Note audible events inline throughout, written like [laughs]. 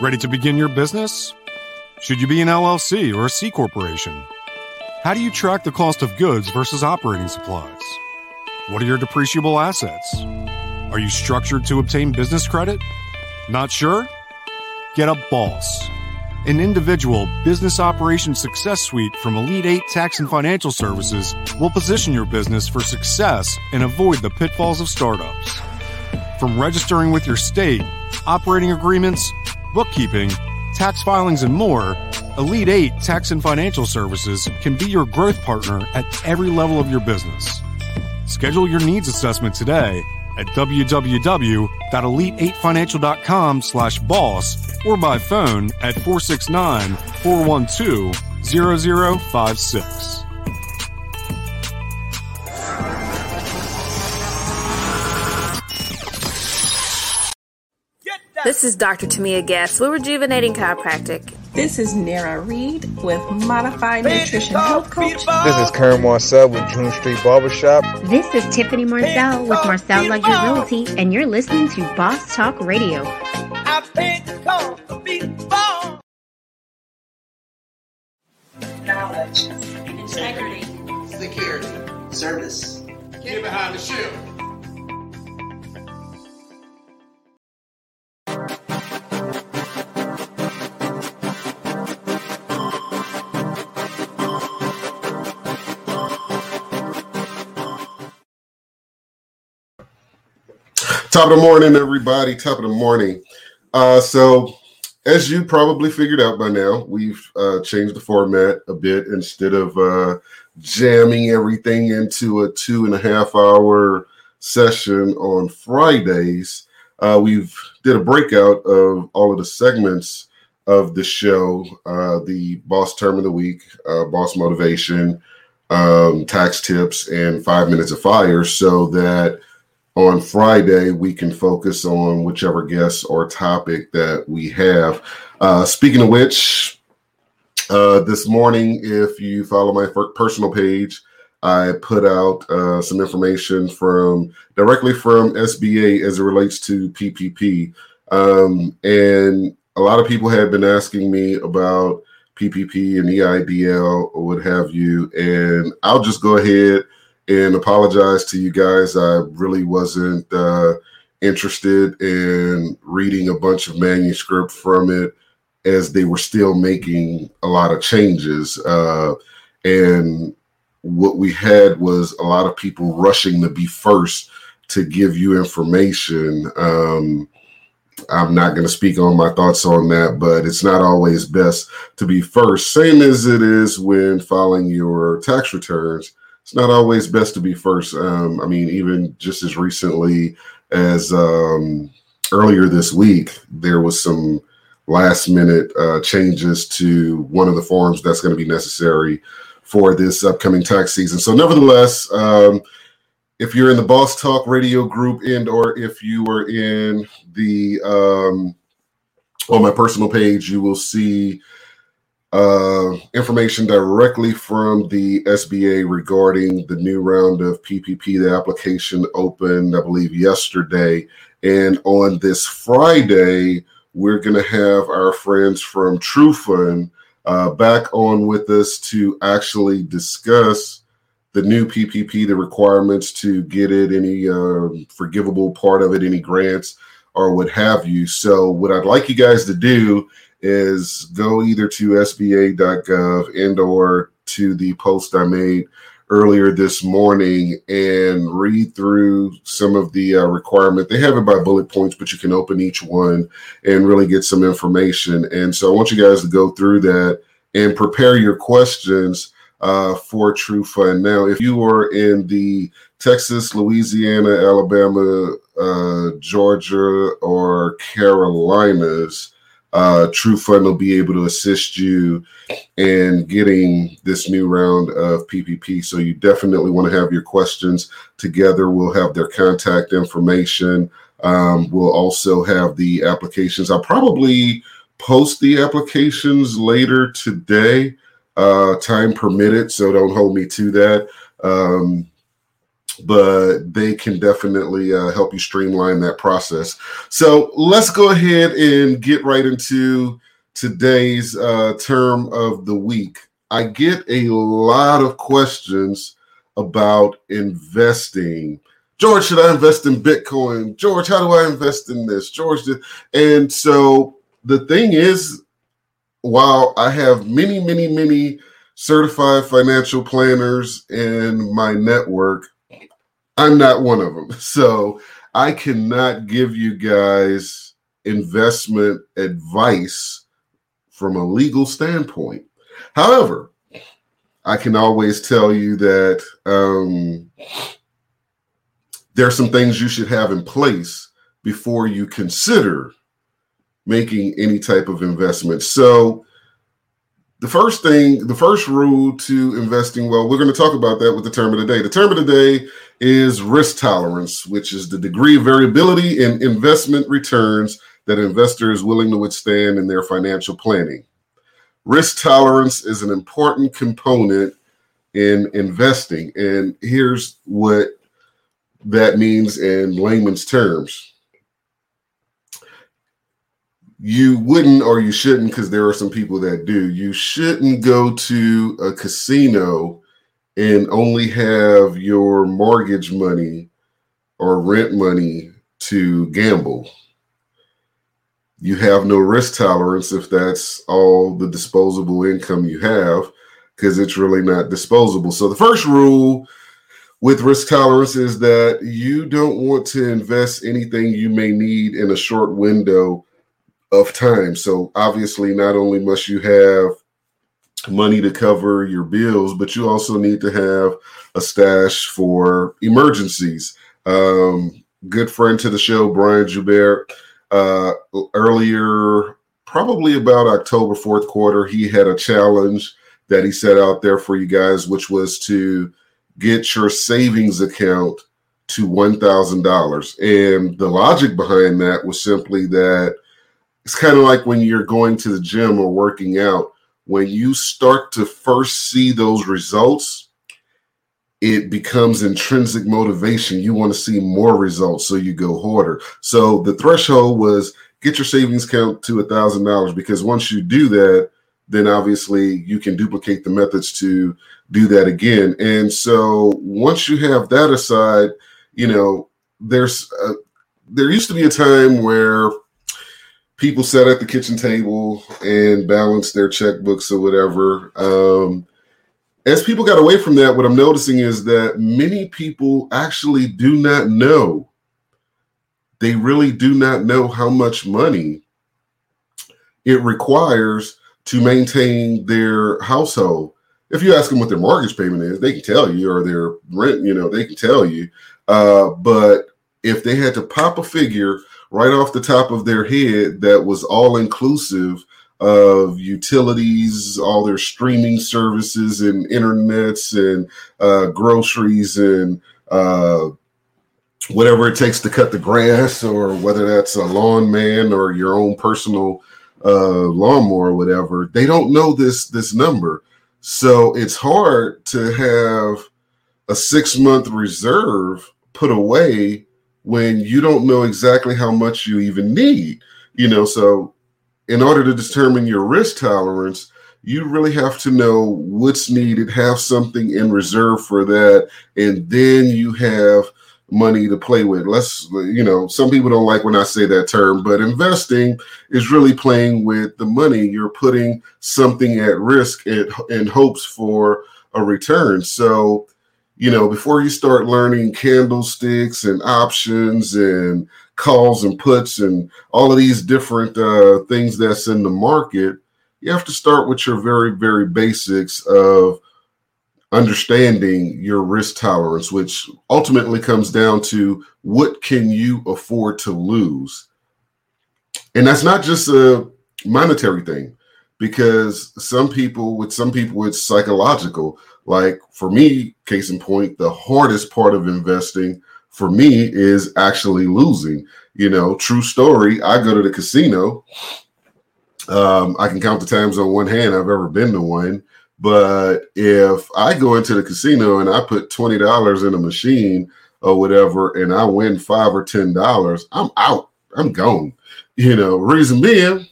Ready to begin your business? Should you be an LLC or a C corporation? How do you track the cost of goods versus operating supplies? What are your depreciable assets? Are you structured to obtain business credit? Not sure? Get a boss. An individual business operations success suite from Elite 8 Tax and Financial Services will position your business for success and avoid the pitfalls of startups. From registering with your state, operating agreements, bookkeeping, tax filings, and more, Elite 8 Tax and Financial Services can be your growth partner at every level of your business. Schedule your needs assessment today at www.elite8financial.com slash boss or by phone at 469-412-0056. This is Dr. Tamia Gass with Rejuvenating Chiropractic. This is Nara Reed with Modified Nutrition Health Coach. This is Karen Marcel with June Street Barbershop. This is Tiffany Marcel with Marcel Luxury Realty, and you're listening to Boss Talk Radio. Knowledge, integrity, security, service. Get behind the shield. Top of the morning, everybody. Top of the morning. Uh, so, as you probably figured out by now, we've uh, changed the format a bit. Instead of uh, jamming everything into a two and a half hour session on Fridays, uh, we've did a breakout of all of the segments of the show: uh, the boss term of the week, uh, boss motivation, um, tax tips, and five minutes of fire, so that on Friday, we can focus on whichever guest or topic that we have. Uh, speaking of which, uh, this morning, if you follow my personal page, I put out uh, some information from directly from SBA as it relates to PPP. Um, and a lot of people have been asking me about PPP and EIDL or what have you. And I'll just go ahead and apologize to you guys. I really wasn't uh, interested in reading a bunch of manuscript from it as they were still making a lot of changes. Uh, and what we had was a lot of people rushing to be first to give you information. Um, I'm not going to speak on my thoughts on that, but it's not always best to be first, same as it is when filing your tax returns it's not always best to be first. Um, I mean, even just as recently as um, earlier this week, there was some last minute uh, changes to one of the forms that's going to be necessary for this upcoming tax season. So, nevertheless, um, if you're in the Boss Talk Radio group and or if you are in the um, on my personal page, you will see uh, information directly from the SBA regarding the new round of PPP. The application opened, I believe, yesterday. And on this Friday, we're going to have our friends from TrueFund uh, back on with us to actually discuss the new PPP, the requirements to get it, any uh, forgivable part of it, any grants or what have you. So, what I'd like you guys to do is go either to sba.gov and or to the post I made earlier this morning and read through some of the uh, requirement. They have it by bullet points, but you can open each one and really get some information. And so I want you guys to go through that and prepare your questions uh, for TrueFund. Now, if you are in the Texas, Louisiana, Alabama, uh, Georgia, or Carolinas, uh, True Fund will be able to assist you in getting this new round of PPP. So you definitely want to have your questions together. We'll have their contact information. Um, we'll also have the applications. I'll probably post the applications later today, uh, time permitted. So don't hold me to that. Um, but they can definitely uh, help you streamline that process. So let's go ahead and get right into today's uh, term of the week. I get a lot of questions about investing. George, should I invest in Bitcoin? George, how do I invest in this? George, and so the thing is, while I have many, many, many certified financial planners in my network, I'm not one of them. [laughs] So I cannot give you guys investment advice from a legal standpoint. However, I can always tell you that um, there are some things you should have in place before you consider making any type of investment. So, the first thing, the first rule to investing well, we're going to talk about that with the term of the day. The term of the day is risk tolerance, which is the degree of variability in investment returns that an investor is willing to withstand in their financial planning. Risk tolerance is an important component in investing. And here's what that means in layman's terms you wouldn't or you shouldn't because there are some people that do. You shouldn't go to a casino and only have your mortgage money or rent money to gamble. You have no risk tolerance if that's all the disposable income you have because it's really not disposable. So the first rule with risk tolerance is that you don't want to invest anything you may need in a short window of time. So obviously, not only must you have money to cover your bills, but you also need to have a stash for emergencies. Um, good friend to the show, Brian Joubert, uh, earlier, probably about October fourth quarter, he had a challenge that he set out there for you guys, which was to get your savings account to $1,000. And the logic behind that was simply that it's kind of like when you're going to the gym or working out when you start to first see those results it becomes intrinsic motivation. You want to see more results so you go harder. So the threshold was get your savings count to a thousand dollars because once you do that then obviously you can duplicate the methods to do that again. And so once you have that aside you know there's a, there used to be a time where people sat at the kitchen table and balanced their checkbooks or whatever. Um, as people got away from that, what I'm noticing is that many people actually do not know. They really do not know how much money it requires to maintain their household. If you ask them what their mortgage payment is, they can tell you, or their rent, you know, they can tell you. Uh, but if they had to pop a figure right off the top of their head that was all inclusive of utilities, all their streaming services and internets and uh, groceries and uh, whatever it takes to cut the grass, or whether that's a lawn man or your own personal uh, lawnmower whatever. They don't know this this number, so it's hard to have a six month reserve put away when you don't know exactly how much you even need. You know, so in order to determine your risk tolerance, you really have to know what's needed, have something in reserve for that, and then you have money to play with. Let's, you know, some people don't like when I say that term, but investing is really playing with the money. You're putting something at risk in, in hopes for a return. So, you know, before you start learning candlesticks and options and calls and puts and all of these different uh, things that's in the market, you have to start with your very, very basics of understanding your risk tolerance, which ultimately comes down to what can you afford to lose. And that's not just a monetary thing, because some people, with some people, it's psychological like for me, case in point, the hardest part of investing for me is actually losing. You know, true story. I go to the casino. Um, I can count the times on one hand I've ever been to one, But if I go into the casino and I put twenty dollars in a machine or whatever, and I win five or ten dollars, I'm out. I'm gone. You know, reason being,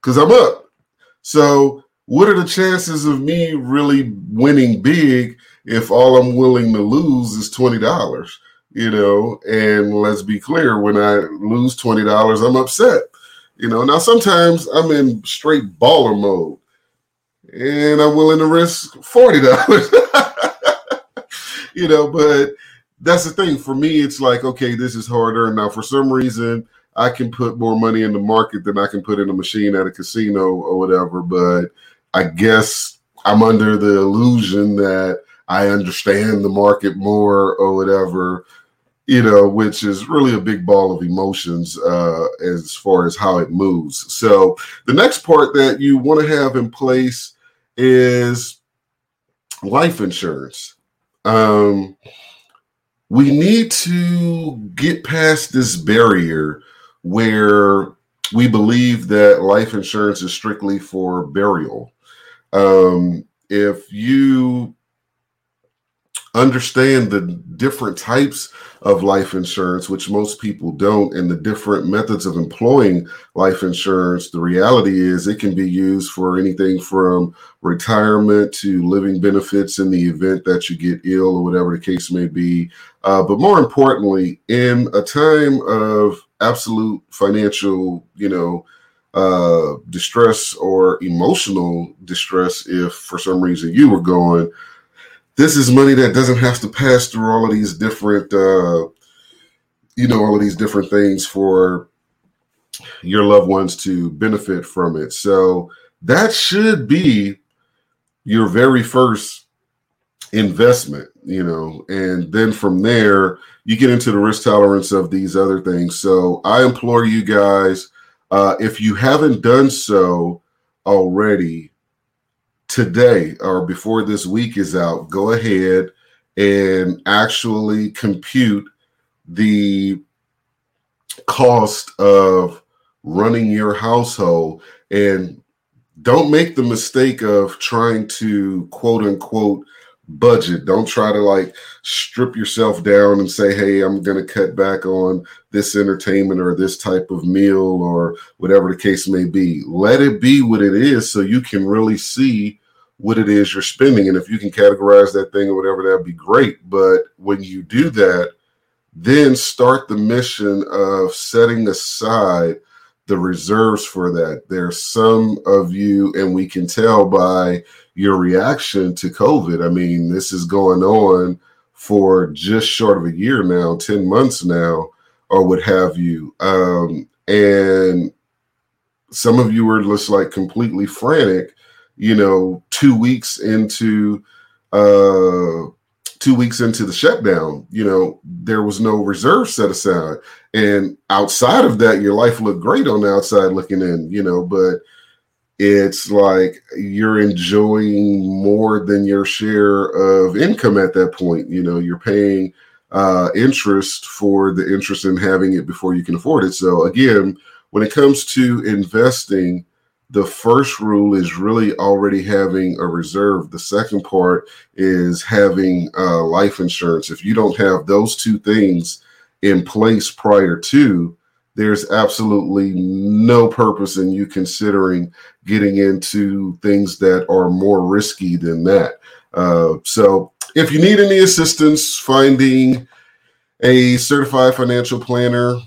because I'm up. So, what are the chances of me really winning big if all I'm willing to lose is twenty dollars? You know, and let's be clear, when I lose twenty dollars, I'm upset. You know, now sometimes I'm in straight baller mode and I'm willing to risk forty dollars. [laughs] you know, but that's the thing. For me, it's like, okay, this is harder. Now, for some reason, I can put more money in the market than I can put in a machine at a casino or whatever. But I guess I'm under the illusion that I understand the market more or whatever you know, which is really a big ball of emotions uh, as far as how it moves. So the next part that you want to have in place is life insurance. Um, we need to get past this barrier where we believe that life insurance is strictly for burial. Um, if you understand the different types of life insurance, which most people don't, and the different methods of employing life insurance, the reality is it can be used for anything from retirement to living benefits in the event that you get ill or whatever the case may be. Uh, but more importantly, in a time of absolute financial, you know, uh, distress or emotional distress, if for some reason you were going, this is money that doesn't have to pass through all of these different uh you know all of these different things for your loved ones to benefit from it. So that should be your very first investment you know and then from there you get into the risk tolerance of these other things. So i implore you guys uh, if you haven't done so already today or before this week is out, go ahead and actually compute the cost of running your household and don't make the mistake of trying to quote unquote budget. Don't try to like strip yourself down and say, hey, I'm going to cut back on this entertainment or this type of meal or whatever the case may be. Let it be what it is so you can really see what it is you're spending. And if you can categorize that thing or whatever, that'd be great. But when you do that, then start the mission of setting aside the reserves for that. There's some of you, and we can tell by your reaction to COVID. I mean, this is going on for just short of a year now, 10 months now, or what have you. Um, and some of you are just like completely frantic, you know, two weeks into uh two weeks into the shutdown, you know, there was no reserve set aside. And outside of that, your life looked great on the outside looking in, you know, but it's like you're enjoying more than your share of income at that point. You know, you're paying uh, interest for the interest in having it before you can afford it. So, again, when it comes to investing, the first rule is really already having a reserve. The second part is having uh, life insurance. If you don't have those two things in place prior to, there's absolutely no purpose in you considering getting into things that are more risky than that. Uh, so, if you need any assistance finding a certified financial planner,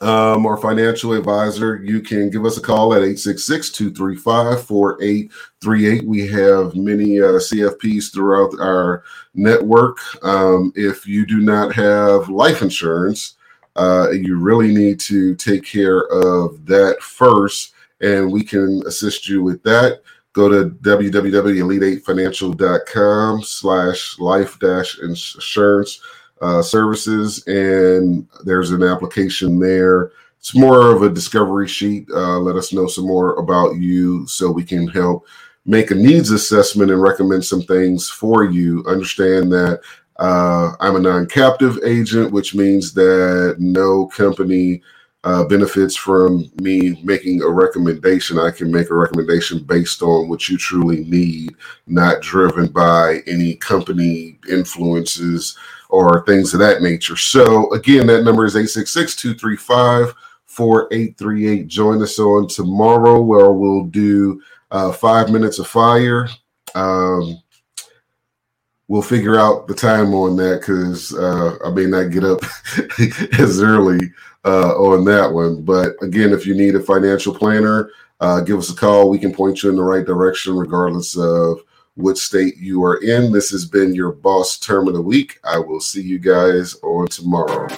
um, or financial advisor, you can give us a call at 866 235 4838. We have many uh, CFPs throughout our network. Um, if you do not have life insurance, uh, you really need to take care of that first, and we can assist you with that. Go to www.elite8financial.com slash life dash insurance uh, services, and there's an application there. It's more of a discovery sheet. Uh, let us know some more about you so we can help make a needs assessment and recommend some things for you. Understand that uh, I'm a non captive agent, which means that no company uh, benefits from me making a recommendation, I can make a recommendation based on what you truly need, not driven by any company influences or things of that nature. So, again, that number is 866 235 4838. Join us on tomorrow where we'll do uh, five minutes of fire. Um, we'll figure out the time on that because uh, I may not get up [laughs] as early uh, on that one. But again, if you need a financial planner, uh, give us a call. We can point you in the right direction, regardless of what state you are in. This has been your boss term of the week. I will see you guys on tomorrow.